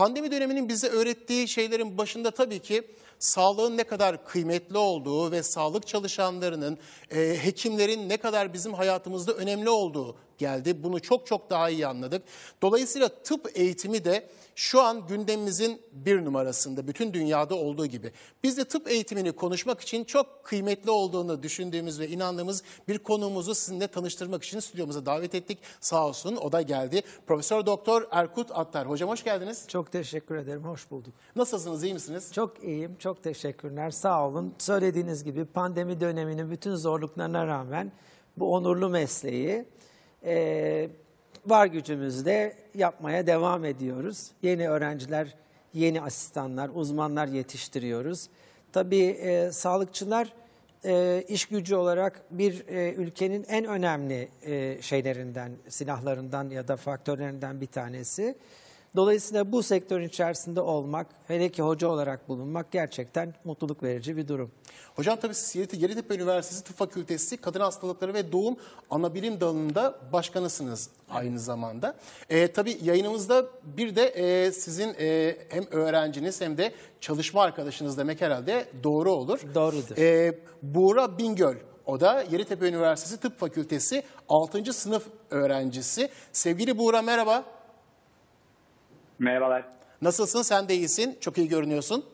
Pandemi döneminin bize öğrettiği şeylerin başında tabii ki sağlığın ne kadar kıymetli olduğu ve sağlık çalışanlarının, e, hekimlerin ne kadar bizim hayatımızda önemli olduğu geldi. Bunu çok çok daha iyi anladık. Dolayısıyla tıp eğitimi de şu an gündemimizin bir numarasında bütün dünyada olduğu gibi. Biz de tıp eğitimini konuşmak için çok kıymetli olduğunu düşündüğümüz ve inandığımız bir konuğumuzu sizinle tanıştırmak için stüdyomuza davet ettik. Sağ olsun o da geldi. Profesör Doktor Erkut Attar. Hocam hoş geldiniz. Çok teşekkür ederim, hoş bulduk. Nasılsınız, iyi misiniz? Çok iyiyim, çok teşekkürler, sağ olun. Söylediğiniz gibi pandemi döneminin bütün zorluklarına rağmen bu onurlu mesleği e, var gücümüzle yapmaya devam ediyoruz. Yeni öğrenciler, yeni asistanlar, uzmanlar yetiştiriyoruz. Tabii e, sağlıkçılar e, iş gücü olarak bir e, ülkenin en önemli e, şeylerinden, silahlarından ya da faktörlerinden bir tanesi. Dolayısıyla bu sektörün içerisinde olmak, hele ki hoca olarak bulunmak gerçekten mutluluk verici bir durum. Hocam tabii siz Yeditepe Üniversitesi Tıp Fakültesi Kadın Hastalıkları ve Doğum Anabilim Dalı'nda başkanısınız aynı zamanda. Ee, tabii yayınımızda bir de e, sizin e, hem öğrenciniz hem de çalışma arkadaşınız demek herhalde doğru olur. Doğrudur. Ee, Buğra Bingöl. O da Yeditepe Üniversitesi Tıp Fakültesi 6. sınıf öğrencisi. Sevgili Buğra merhaba. Merhabalar. Nasılsın? Sen de iyisin. Çok iyi görünüyorsun.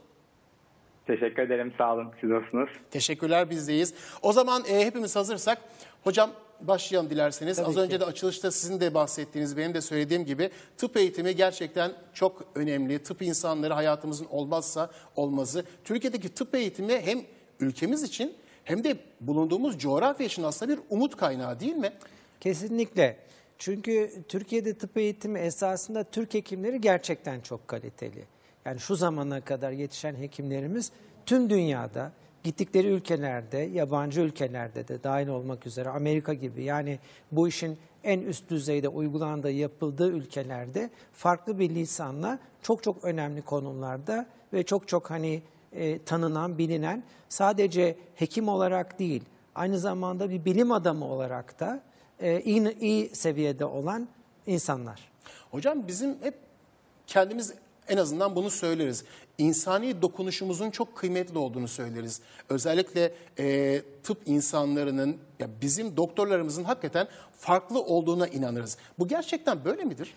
Teşekkür ederim. Sağ olun. Siz nasılsınız? Teşekkürler bizdeyiz. O zaman e, hepimiz hazırsak hocam başlayalım dilerseniz. Tabii Az ki. önce de açılışta sizin de bahsettiğiniz, benim de söylediğim gibi tıp eğitimi gerçekten çok önemli. Tıp insanları hayatımızın olmazsa olmazı. Türkiye'deki tıp eğitimi hem ülkemiz için hem de bulunduğumuz coğrafya için aslında bir umut kaynağı değil mi? Kesinlikle. Çünkü Türkiye'de tıp eğitimi esasında Türk hekimleri gerçekten çok kaliteli. Yani şu zamana kadar yetişen hekimlerimiz tüm dünyada gittikleri ülkelerde, yabancı ülkelerde de dahil olmak üzere Amerika gibi yani bu işin en üst düzeyde uygulandığı, yapıldığı ülkelerde farklı bir lisanla çok çok önemli konularda ve çok çok hani e, tanınan, bilinen sadece hekim olarak değil, aynı zamanda bir bilim adamı olarak da e, iyi, iyi seviyede olan insanlar. Hocam bizim hep kendimiz en azından bunu söyleriz. İnsani dokunuşumuzun çok kıymetli olduğunu söyleriz. Özellikle e, tıp insanlarının, ya bizim doktorlarımızın hakikaten farklı olduğuna inanırız. Bu gerçekten böyle midir?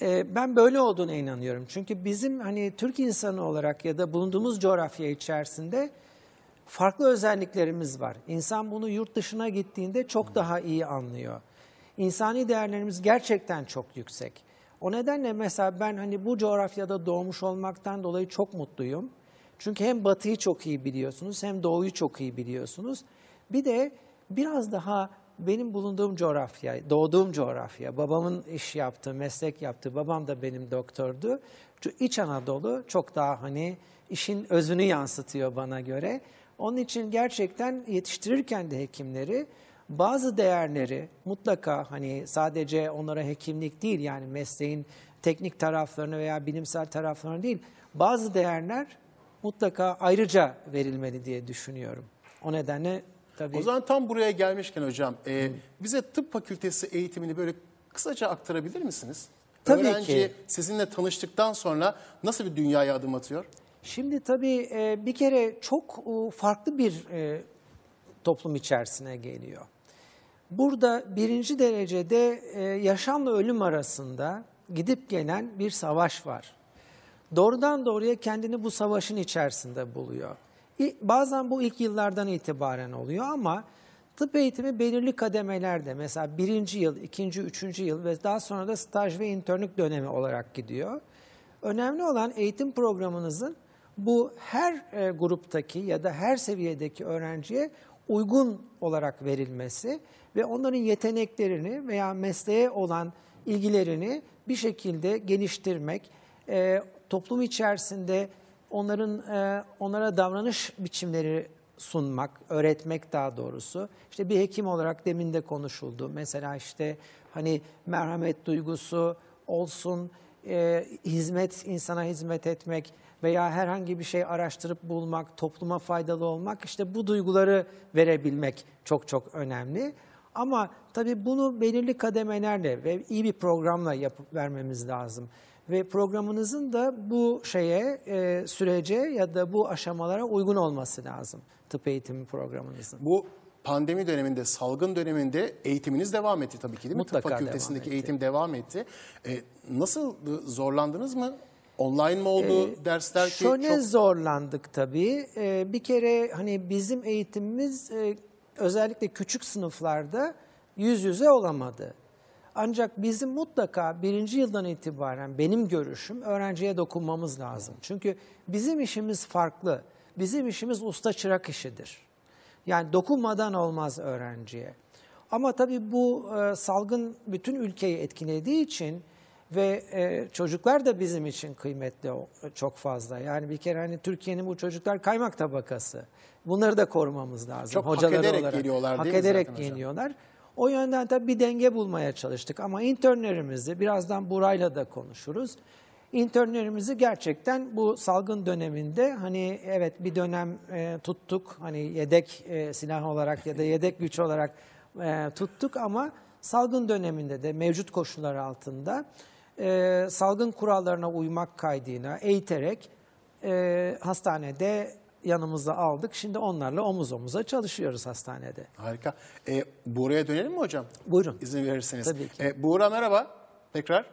E, ben böyle olduğuna inanıyorum. Çünkü bizim hani Türk insanı olarak ya da bulunduğumuz coğrafya içerisinde farklı özelliklerimiz var. İnsan bunu yurt dışına gittiğinde çok daha iyi anlıyor. İnsani değerlerimiz gerçekten çok yüksek. O nedenle mesela ben hani bu coğrafyada doğmuş olmaktan dolayı çok mutluyum. Çünkü hem batıyı çok iyi biliyorsunuz hem doğuyu çok iyi biliyorsunuz. Bir de biraz daha benim bulunduğum coğrafya, doğduğum coğrafya, babamın iş yaptığı, meslek yaptığı, babam da benim doktordu. Şu İç Anadolu çok daha hani işin özünü yansıtıyor bana göre. Onun için gerçekten yetiştirirken de hekimleri bazı değerleri mutlaka hani sadece onlara hekimlik değil yani mesleğin teknik taraflarını veya bilimsel taraflarını değil bazı değerler mutlaka ayrıca verilmeli diye düşünüyorum. O nedenle tabii O zaman tam buraya gelmişken hocam, e, bize tıp fakültesi eğitimini böyle kısaca aktarabilir misiniz? Tabii Öğrenci ki. sizinle tanıştıktan sonra nasıl bir dünyaya adım atıyor? Şimdi tabii e, bir kere çok farklı bir e, toplum içerisine geliyor. Burada birinci derecede e, yaşamla ölüm arasında gidip gelen bir savaş var. Doğrudan doğruya kendini bu savaşın içerisinde buluyor. Bazen bu ilk yıllardan itibaren oluyor ama tıp eğitimi belirli kademelerde mesela birinci yıl, ikinci, üçüncü yıl ve daha sonra da staj ve internlük dönemi olarak gidiyor. Önemli olan eğitim programınızın bu her e, gruptaki ya da her seviyedeki öğrenciye uygun olarak verilmesi ve onların yeteneklerini veya mesleğe olan ilgilerini bir şekilde geliştirmek, e, toplum içerisinde onların e, onlara davranış biçimleri sunmak, öğretmek daha doğrusu. İşte bir hekim olarak demin de konuşuldu. Mesela işte hani merhamet duygusu olsun, e, hizmet, insana hizmet etmek veya herhangi bir şey araştırıp bulmak, topluma faydalı olmak işte bu duyguları verebilmek çok çok önemli. Ama tabii bunu belirli kademelerle ve iyi bir programla yapıp vermemiz lazım. ve programınızın da bu şeye, e, sürece ya da bu aşamalara uygun olması lazım tıp eğitimi programınızın. Bu pandemi döneminde, salgın döneminde eğitiminiz devam etti tabii ki değil mi? Mutlaka Tıp fakültesindeki devam etti. eğitim devam etti. E, nasıl zorlandınız mı? Online mi oldu dersler ki? Şöyle çok... zorlandık tabii. Ee, bir kere hani bizim eğitimimiz e, özellikle küçük sınıflarda yüz yüze olamadı. Ancak bizim mutlaka birinci yıldan itibaren benim görüşüm öğrenciye dokunmamız lazım. Çünkü bizim işimiz farklı. Bizim işimiz usta çırak işidir. Yani dokunmadan olmaz öğrenciye. Ama tabii bu e, salgın bütün ülkeyi etkilediği için ve e, çocuklar da bizim için kıymetli çok fazla. Yani bir kere hani Türkiye'nin bu çocuklar kaymak tabakası. Bunları da korumamız lazım. Çok hak hocaları ederek olarak. geliyorlar hak değil mi ederek geliyorlar. O yönden tabii bir denge bulmaya çalıştık. Ama internlerimizi birazdan Buray'la da konuşuruz. İnternlerimizi gerçekten bu salgın döneminde hani evet bir dönem e, tuttuk hani yedek e, silah olarak ya da yedek güç olarak e, tuttuk ama salgın döneminde de mevcut koşullar altında e, salgın kurallarına uymak kaydıyla eğiterek e, hastanede yanımıza aldık. Şimdi onlarla omuz omuza çalışıyoruz hastanede. Harika. E, Buğra'ya dönelim mi hocam? Buyurun. İzin verirseniz. Tabii ki. E, Buğra merhaba. Tekrar.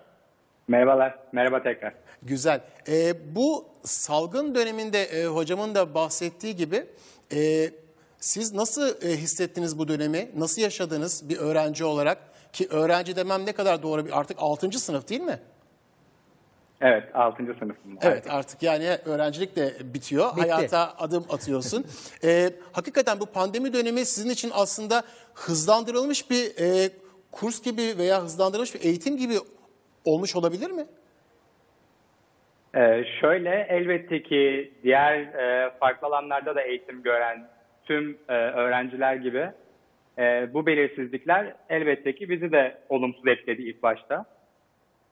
Merhabalar, merhaba tekrar. Güzel. E, bu salgın döneminde e, hocamın da bahsettiği gibi e, siz nasıl e, hissettiniz bu dönemi? Nasıl yaşadınız bir öğrenci olarak? Ki öğrenci demem ne kadar doğru bir artık 6. sınıf değil mi? Evet, 6. sınıfım. Evet artık yani öğrencilik de bitiyor. Bitti. Hayata adım atıyorsun. E, hakikaten bu pandemi dönemi sizin için aslında hızlandırılmış bir e, kurs gibi veya hızlandırılmış bir eğitim gibi olmuş olabilir mi? Ee, şöyle, elbette ki diğer e, farklı alanlarda da eğitim gören tüm e, öğrenciler gibi e, bu belirsizlikler elbette ki bizi de olumsuz etkiledi ilk başta.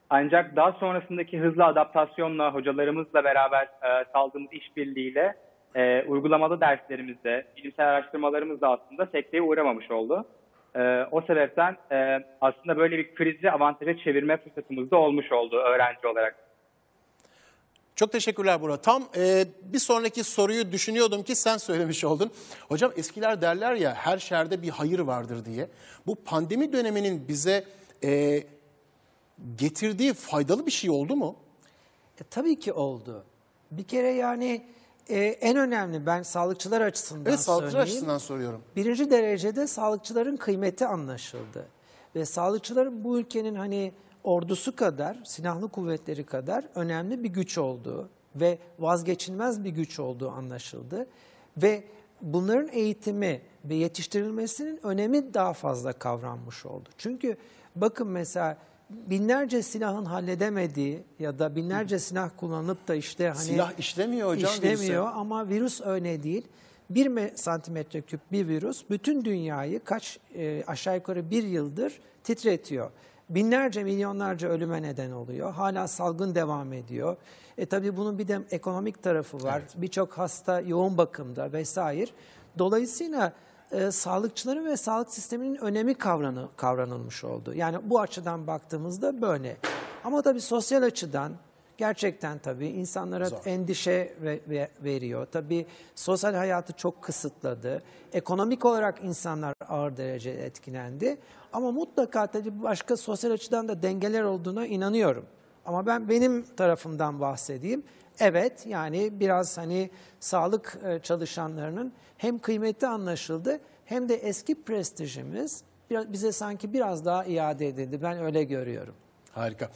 Ancak daha sonrasındaki hızlı adaptasyonla, hocalarımızla beraber e, sağladığımız işbirliğiyle e, uygulamalı derslerimizde, bilimsel araştırmalarımızda aslında sekteye uğramamış oldu. E, o sebepten e, aslında böyle bir krizi avantaja çevirme fırsatımız da olmuş oldu öğrenci olarak. Çok teşekkürler Burak. Tam e, bir sonraki soruyu düşünüyordum ki sen söylemiş oldun. Hocam eskiler derler ya her şerde bir hayır vardır diye. Bu pandemi döneminin bize e, getirdiği faydalı bir şey oldu mu? E, tabii ki oldu. Bir kere yani e, en önemli ben sağlıkçılar açısından Evet sağlıkçı söyleyeyim. açısından soruyorum. Birinci derecede sağlıkçıların kıymeti anlaşıldı. Ve sağlıkçıların bu ülkenin hani ordusu kadar, silahlı kuvvetleri kadar önemli bir güç olduğu ve vazgeçilmez bir güç olduğu anlaşıldı. Ve bunların eğitimi ve yetiştirilmesinin önemi daha fazla kavranmış oldu. Çünkü bakın mesela binlerce silahın halledemediği ya da binlerce silah kullanıp da işte hani Silah işlemiyor hocam İşlemiyor virüse. ama virüs öyle değil. Bir me- santimetre küp bir virüs bütün dünyayı kaç e, aşağı yukarı bir yıldır titretiyor. Binlerce milyonlarca ölüme neden oluyor. Hala salgın devam ediyor. E tabii bunun bir de ekonomik tarafı var. Birçok hasta yoğun bakımda vesaire. Dolayısıyla e, sağlıkçıların ve sağlık sisteminin önemi kavranı, kavranılmış oldu. Yani bu açıdan baktığımızda böyle. Ama tabii sosyal açıdan gerçekten tabii insanlara Zor. endişe ve, ve- veriyor. Tabii sosyal hayatı çok kısıtladı. Ekonomik olarak insanlar ağır derecede etkilendi. Ama mutlaka tabii başka sosyal açıdan da dengeler olduğuna inanıyorum. Ama ben benim tarafımdan bahsedeyim. Evet yani biraz hani sağlık e, çalışanlarının hem kıymeti anlaşıldı hem de eski prestijimiz bize sanki biraz daha iade edildi. Ben öyle görüyorum. Harika.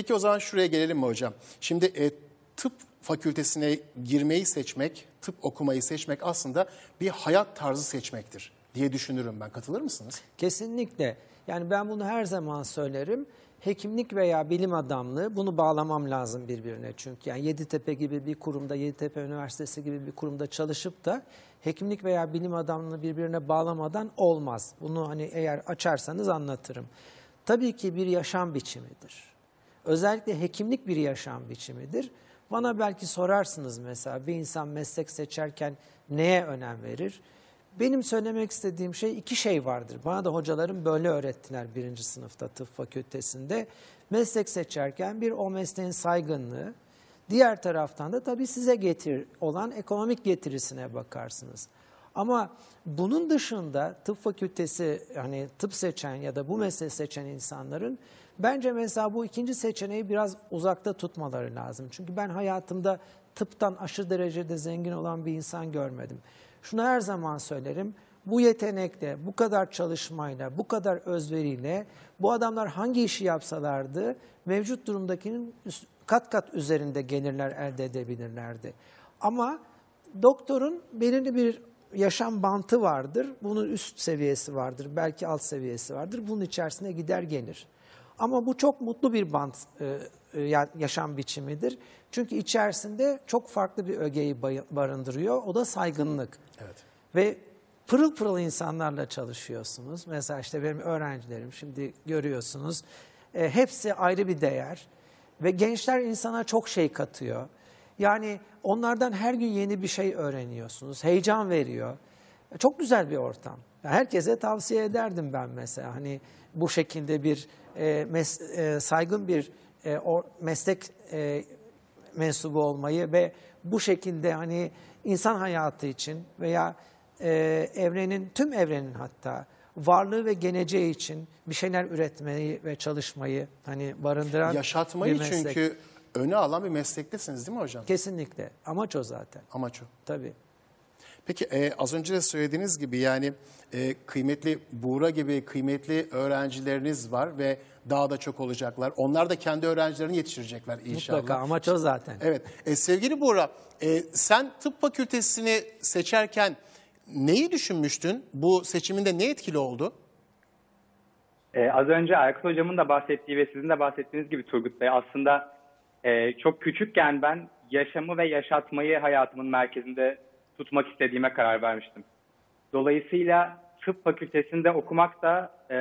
Peki o zaman şuraya gelelim mi hocam? Şimdi e, tıp fakültesine girmeyi seçmek, tıp okumayı seçmek aslında bir hayat tarzı seçmektir diye düşünürüm ben. Katılır mısınız? Kesinlikle. Yani ben bunu her zaman söylerim. Hekimlik veya bilim adamlığı bunu bağlamam lazım birbirine çünkü. Yani Yeditepe gibi bir kurumda, Yeditepe Üniversitesi gibi bir kurumda çalışıp da hekimlik veya bilim adamlığı birbirine bağlamadan olmaz. Bunu hani eğer açarsanız anlatırım. Tabii ki bir yaşam biçimidir. Özellikle hekimlik bir yaşam biçimidir. Bana belki sorarsınız mesela bir insan meslek seçerken neye önem verir? Benim söylemek istediğim şey iki şey vardır. Bana da hocalarım böyle öğrettiler birinci sınıfta tıp fakültesinde. meslek seçerken bir o mesleğin saygınlığı, diğer taraftan da tabii size getir olan ekonomik getirisine bakarsınız. Ama bunun dışında tıp fakültesi hani tıp seçen ya da bu mesleği seçen insanların bence mesela bu ikinci seçeneği biraz uzakta tutmaları lazım. Çünkü ben hayatımda tıptan aşırı derecede zengin olan bir insan görmedim. Şunu her zaman söylerim. Bu yetenekle, bu kadar çalışmayla, bu kadar özveriyle bu adamlar hangi işi yapsalardı mevcut durumdakinin kat kat üzerinde gelirler elde edebilirlerdi. Ama doktorun belirli bir yaşam bantı vardır. Bunun üst seviyesi vardır, belki alt seviyesi vardır. Bunun içerisine gider gelir. Ama bu çok mutlu bir bant e, e, ya- yaşam biçimidir. Çünkü içerisinde çok farklı bir ögeyi barındırıyor. O da saygınlık. Evet. Ve pırıl pırıl insanlarla çalışıyorsunuz. Mesela işte benim öğrencilerim şimdi görüyorsunuz. E, hepsi ayrı bir değer. Ve gençler insana çok şey katıyor. Yani onlardan her gün yeni bir şey öğreniyorsunuz. Heyecan veriyor. Çok güzel bir ortam. Herkese tavsiye ederdim ben mesela. Hani bu şekilde bir e, mes- e, saygın bir e, o, meslek e, mensubu olmayı ve bu şekilde hani insan hayatı için veya e, evrenin tüm evrenin hatta varlığı ve geleceği için bir şeyler üretmeyi ve çalışmayı hani barındıran Yaşatmayı bir meslek. çünkü öne alan bir meslektesiniz değil mi hocam? kesinlikle amaç o zaten. Amaç o. Tabii. Peki e, az önce de söylediğiniz gibi yani e, kıymetli Buğra gibi kıymetli öğrencileriniz var ve daha da çok olacaklar. Onlar da kendi öğrencilerini yetiştirecekler inşallah. Mutlaka amaç o zaten. Evet. E, sevgili Buğra, e, sen tıp fakültesini seçerken neyi düşünmüştün? Bu seçiminde ne etkili oldu? Ee, az önce Erkut Hocam'ın da bahsettiği ve sizin de bahsettiğiniz gibi Turgut Bey aslında e, çok küçükken ben yaşamı ve yaşatmayı hayatımın merkezinde tutmak istediğime karar vermiştim. Dolayısıyla tıp fakültesinde okumak da e,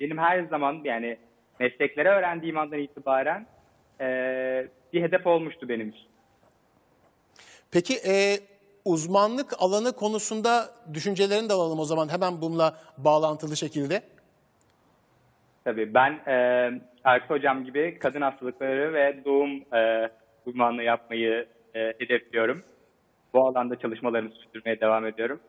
benim her zaman yani mesleklere öğrendiğim andan itibaren e, bir hedef olmuştu benim için. Peki e, uzmanlık alanı konusunda düşüncelerini de alalım o zaman hemen bununla bağlantılı şekilde. Tabii ben e, Erkut Hocam gibi kadın hastalıkları ve doğum e, uzmanlığı yapmayı e, hedefliyorum. Bu alanda çalışmalarımı sürdürmeye devam ediyorum.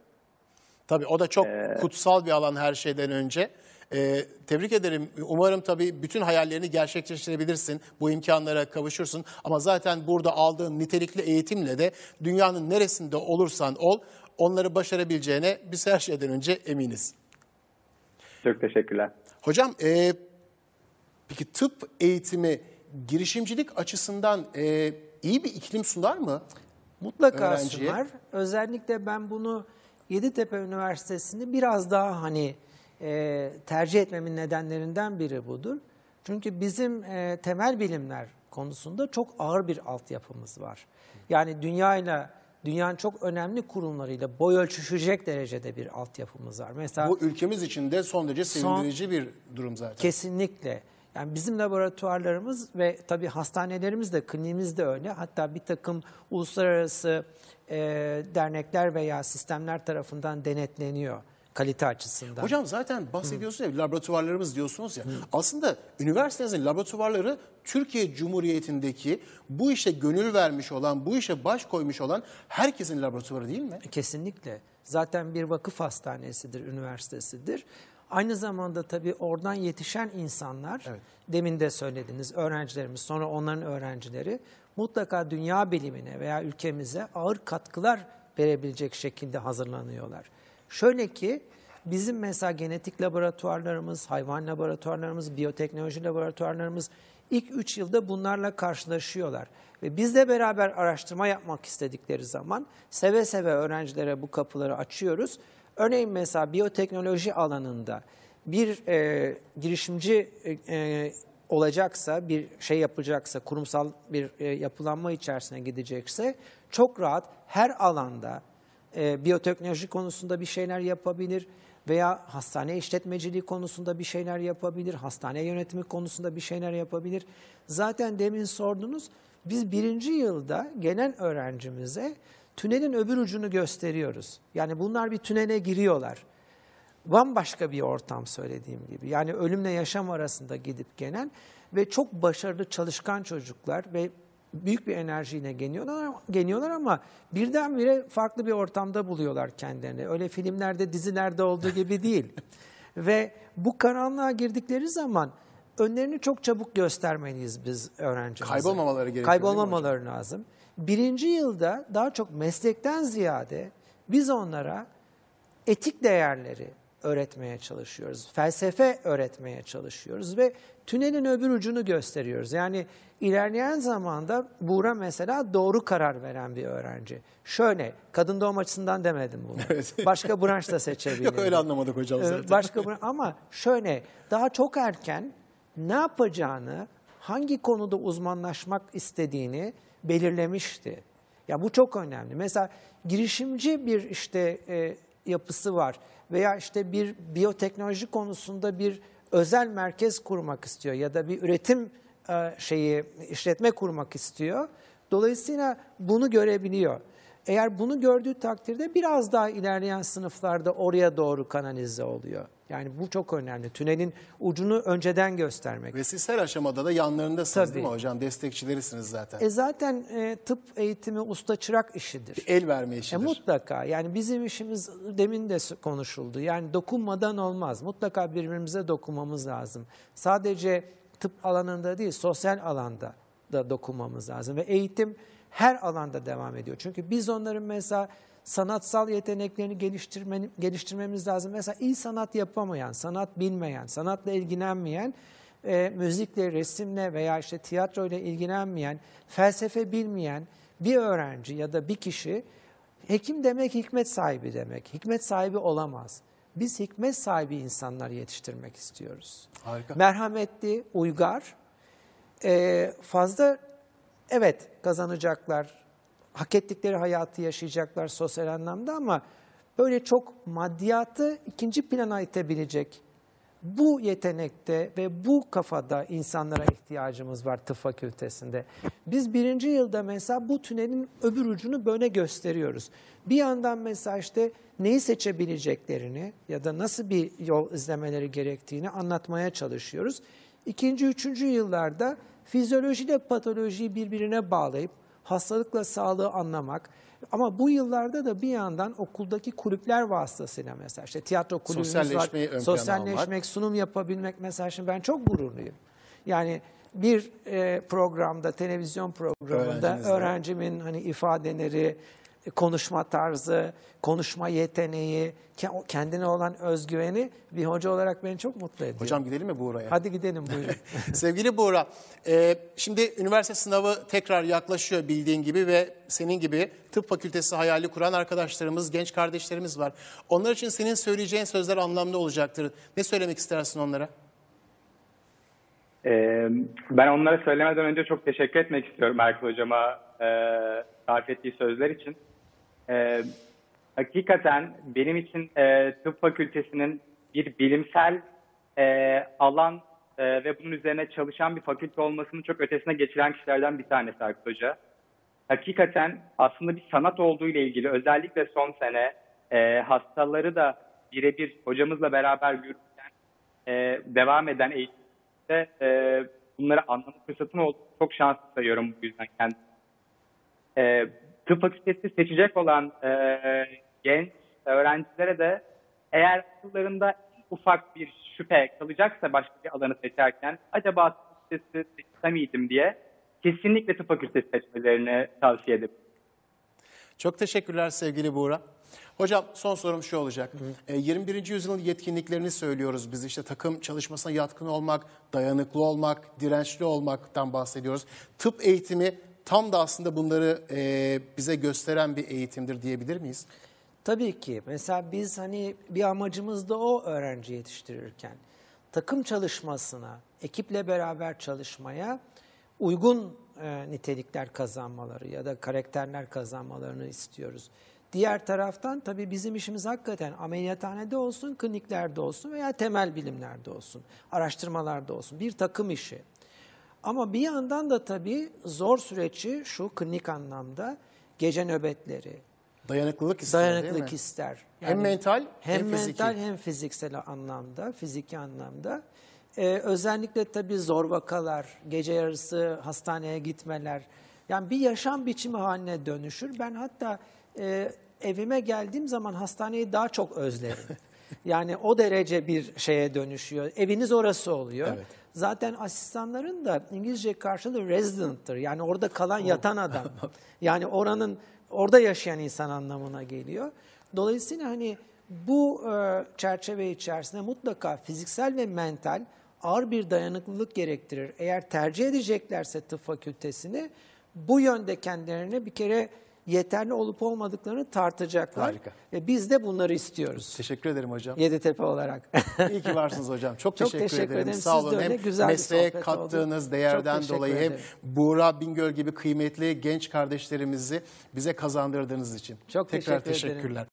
Tabii o da çok Ee, kutsal bir alan her şeyden önce. Ee, tebrik ederim. Umarım tabii bütün hayallerini gerçekleştirebilirsin. Bu imkanlara kavuşursun. Ama zaten burada aldığın nitelikli eğitimle de dünyanın neresinde olursan ol onları başarabileceğine biz her şeyden önce eminiz. Çok teşekkürler. Hocam e, peki tıp eğitimi girişimcilik açısından e, iyi bir iklim sunar mı? Mutlaka öğrenciye. sunar. Özellikle ben bunu Yeditepe Üniversitesi'ni biraz daha hani e, tercih etmemin nedenlerinden biri budur. Çünkü bizim e, temel bilimler konusunda çok ağır bir altyapımız var. Yani dünyayla, dünyanın çok önemli kurumlarıyla boy ölçüşecek derecede bir altyapımız var. Mesela Bu ülkemiz için de son derece sevindirici bir durum zaten. Kesinlikle. Yani bizim laboratuvarlarımız ve tabii hastanelerimiz de, kliniğimiz de öyle. Hatta bir takım uluslararası e, dernekler veya sistemler tarafından denetleniyor kalite açısından. Hocam zaten bahsediyorsunuz ya laboratuvarlarımız diyorsunuz ya. Aslında üniversitenizin laboratuvarları Türkiye Cumhuriyeti'ndeki bu işe gönül vermiş olan, bu işe baş koymuş olan herkesin laboratuvarı değil mi? Kesinlikle. Zaten bir vakıf hastanesidir, üniversitesidir. Aynı zamanda tabii oradan yetişen insanlar, Evet. demin de söylediniz, öğrencilerimiz, sonra onların öğrencileri mutlaka dünya bilimine veya ülkemize ağır katkılar verebilecek şekilde hazırlanıyorlar. Şöyle ki bizim mesela genetik laboratuvarlarımız, hayvan laboratuvarlarımız, biyoteknoloji laboratuvarlarımız ilk 3 yılda bunlarla karşılaşıyorlar. Ve bizle beraber araştırma yapmak istedikleri zaman seve seve öğrencilere bu kapıları açıyoruz. Örneğin mesela biyoteknoloji alanında bir e, girişimci e, e, olacaksa, bir şey yapacaksa, kurumsal bir e, yapılanma içerisine gidecekse çok rahat her alanda e, biyoteknoloji konusunda bir şeyler yapabilir veya hastane işletmeciliği konusunda bir şeyler yapabilir, hastane yönetimi konusunda bir şeyler yapabilir. Zaten demin sordunuz, biz birinci yılda gelen öğrencimize tünelin öbür ucunu gösteriyoruz. Yani bunlar bir tünele giriyorlar. Bambaşka bir ortam söylediğim gibi. Yani ölümle yaşam arasında gidip gelen ve çok başarılı çalışkan çocuklar ve büyük bir enerjiyle geliyorlar, geliyorlar ama birdenbire farklı bir ortamda buluyorlar kendilerini. Öyle filmlerde, dizilerde olduğu gibi değil. ve bu karanlığa girdikleri zaman önlerini çok çabuk göstermeliyiz biz öğrencimize. Kaybolmamaları gerekiyor, Kaybolmamaları lazım. Birinci yılda daha çok meslekten ziyade biz onlara etik değerleri öğretmeye çalışıyoruz. Felsefe öğretmeye çalışıyoruz ve tünelin öbür ucunu gösteriyoruz. Yani ilerleyen zamanda Buğra mesela doğru karar veren bir öğrenci. Şöyle, kadın doğum açısından demedim bunu. Evet. Başka branş da seçebilir. Öyle anlamadık hocam zaten. Başka branş- ama şöyle daha çok erken ne yapacağını, hangi konuda uzmanlaşmak istediğini belirlemişti. Ya bu çok önemli. Mesela girişimci bir işte e, yapısı var veya işte bir biyoteknoloji konusunda bir özel merkez kurmak istiyor ya da bir üretim e, şeyi işletme kurmak istiyor. Dolayısıyla bunu görebiliyor. Eğer bunu gördüğü takdirde biraz daha ilerleyen sınıflarda oraya doğru kanalize oluyor. Yani bu çok önemli. Tünelin ucunu önceden göstermek. Ve siz her aşamada da yanlarındasınız değil mi Tabii. hocam? Destekçilerisiniz zaten. E zaten e, tıp eğitimi usta çırak işidir. El verme E işidir. mutlaka yani bizim işimiz demin de konuşuldu. Yani dokunmadan olmaz. Mutlaka birbirimize dokunmamız lazım. Sadece tıp alanında değil sosyal alanda da dokunmamız lazım. Ve eğitim her alanda devam ediyor. Çünkü biz onların mesela sanatsal yeteneklerini geliştirme, geliştirmemiz lazım. Mesela iyi sanat yapamayan, sanat bilmeyen, sanatla ilgilenmeyen, e, müzikle, resimle veya işte tiyatroyla ilgilenmeyen, felsefe bilmeyen bir öğrenci ya da bir kişi hekim demek hikmet sahibi demek. Hikmet sahibi olamaz. Biz hikmet sahibi insanlar yetiştirmek istiyoruz. Harika. Merhametli, uygar, e, fazla evet kazanacaklar, hak ettikleri hayatı yaşayacaklar sosyal anlamda ama böyle çok maddiyatı ikinci plana itebilecek bu yetenekte ve bu kafada insanlara ihtiyacımız var tıp fakültesinde. Biz birinci yılda mesela bu tünelin öbür ucunu böyle gösteriyoruz. Bir yandan mesela işte neyi seçebileceklerini ya da nasıl bir yol izlemeleri gerektiğini anlatmaya çalışıyoruz. İkinci, üçüncü yıllarda fizyolojiyle patolojiyi birbirine bağlayıp hastalıkla sağlığı anlamak. Ama bu yıllarda da bir yandan okuldaki kulüpler vasıtasıyla mesela işte tiyatro kulübümüz var. Sosyalleşmeyi plana Sosyalleşmek, almak. sunum yapabilmek mesela şimdi ben çok gururluyum. Yani bir e, programda, televizyon programında öğrencimin hani ifadeleri, konuşma tarzı, konuşma yeteneği, kendine olan özgüveni bir hoca olarak beni çok mutlu ediyor. Hocam gidelim mi Buğra'ya? Hadi gidelim buyurun. Sevgili Buğra, e, şimdi üniversite sınavı tekrar yaklaşıyor bildiğin gibi ve senin gibi tıp fakültesi hayali kuran arkadaşlarımız, genç kardeşlerimiz var. Onlar için senin söyleyeceğin sözler anlamlı olacaktır. Ne söylemek istersin onlara? Ee, ben onlara söylemeden önce çok teşekkür etmek istiyorum Erkut Hocama e, sarf ettiği sözler için. Ee, hakikaten benim için e, tıp fakültesinin bir bilimsel e, alan e, ve bunun üzerine çalışan bir fakülte olmasının çok ötesine geçiren kişilerden bir tanesi Erkut Hoca. Hakikaten aslında bir sanat olduğu ile ilgili özellikle son sene e, hastaları da birebir hocamızla beraber görürken e, devam eden eğitimde e, bunları anlama fırsatım oldu. Çok şanslı sayıyorum bu yüzden kendimi. E, tıp fakültesi seçecek olan e, genç öğrencilere de eğer akıllarında ufak bir şüphe kalacaksa başka bir alanı seçerken acaba tıp fakültesi seçsem miydim diye kesinlikle tıp fakültesi seçmelerini tavsiye ederim. Çok teşekkürler sevgili Buğra. Hocam son sorum şu olacak. E, 21. yüzyılın yetkinliklerini söylüyoruz biz. işte takım çalışmasına yatkın olmak, dayanıklı olmak, dirençli olmaktan bahsediyoruz. Tıp eğitimi tam da aslında bunları e, bize gösteren bir eğitimdir diyebilir miyiz? Tabii ki. Mesela biz hani bir amacımız da o öğrenci yetiştirirken. Takım çalışmasına, ekiple beraber çalışmaya uygun e, nitelikler kazanmaları ya da karakterler kazanmalarını istiyoruz. Diğer taraftan tabii bizim işimiz hakikaten ameliyathanede olsun, kliniklerde olsun veya temel bilimlerde olsun, araştırmalarda olsun. Bir takım işi. Ama bir yandan da tabii zor süreci şu klinik anlamda gece nöbetleri, Dayanıklılık ister dayanıklık ister. Hem mental, hem hem fiziki. mental hem fiziksel anlamda, fiziki anlamda. Ee, özellikle tabii zor vakalar, gece yarısı hastaneye gitmeler. Yani bir yaşam biçimi haline dönüşür. Ben hatta e, evime geldiğim zaman hastaneyi daha çok özlerim. yani o derece bir şeye dönüşüyor. Eviniz orası oluyor. Evet. Zaten asistanların da İngilizce karşılığı resident'tır. Yani orada kalan yatan adam. Yani oranın orada yaşayan insan anlamına geliyor. Dolayısıyla hani bu e, çerçeve içerisinde mutlaka fiziksel ve mental ağır bir dayanıklılık gerektirir. Eğer tercih edeceklerse tıp fakültesini bu yönde kendilerine bir kere yeterli olup olmadıklarını tartacaklar. Harika. Ve biz de bunları istiyoruz. Teşekkür ederim hocam. Yeditepe olarak. İyi ki varsınız hocam. Çok, Çok teşekkür, teşekkür ederim. ederim. Sağ olun. Hem Güzel mesleğe kattığınız oldu. değerden teşekkür dolayı hem ederim. Buğra Bingöl gibi kıymetli genç kardeşlerimizi bize kazandırdığınız için. Çok Tekrar teşekkür ederim. teşekkürler.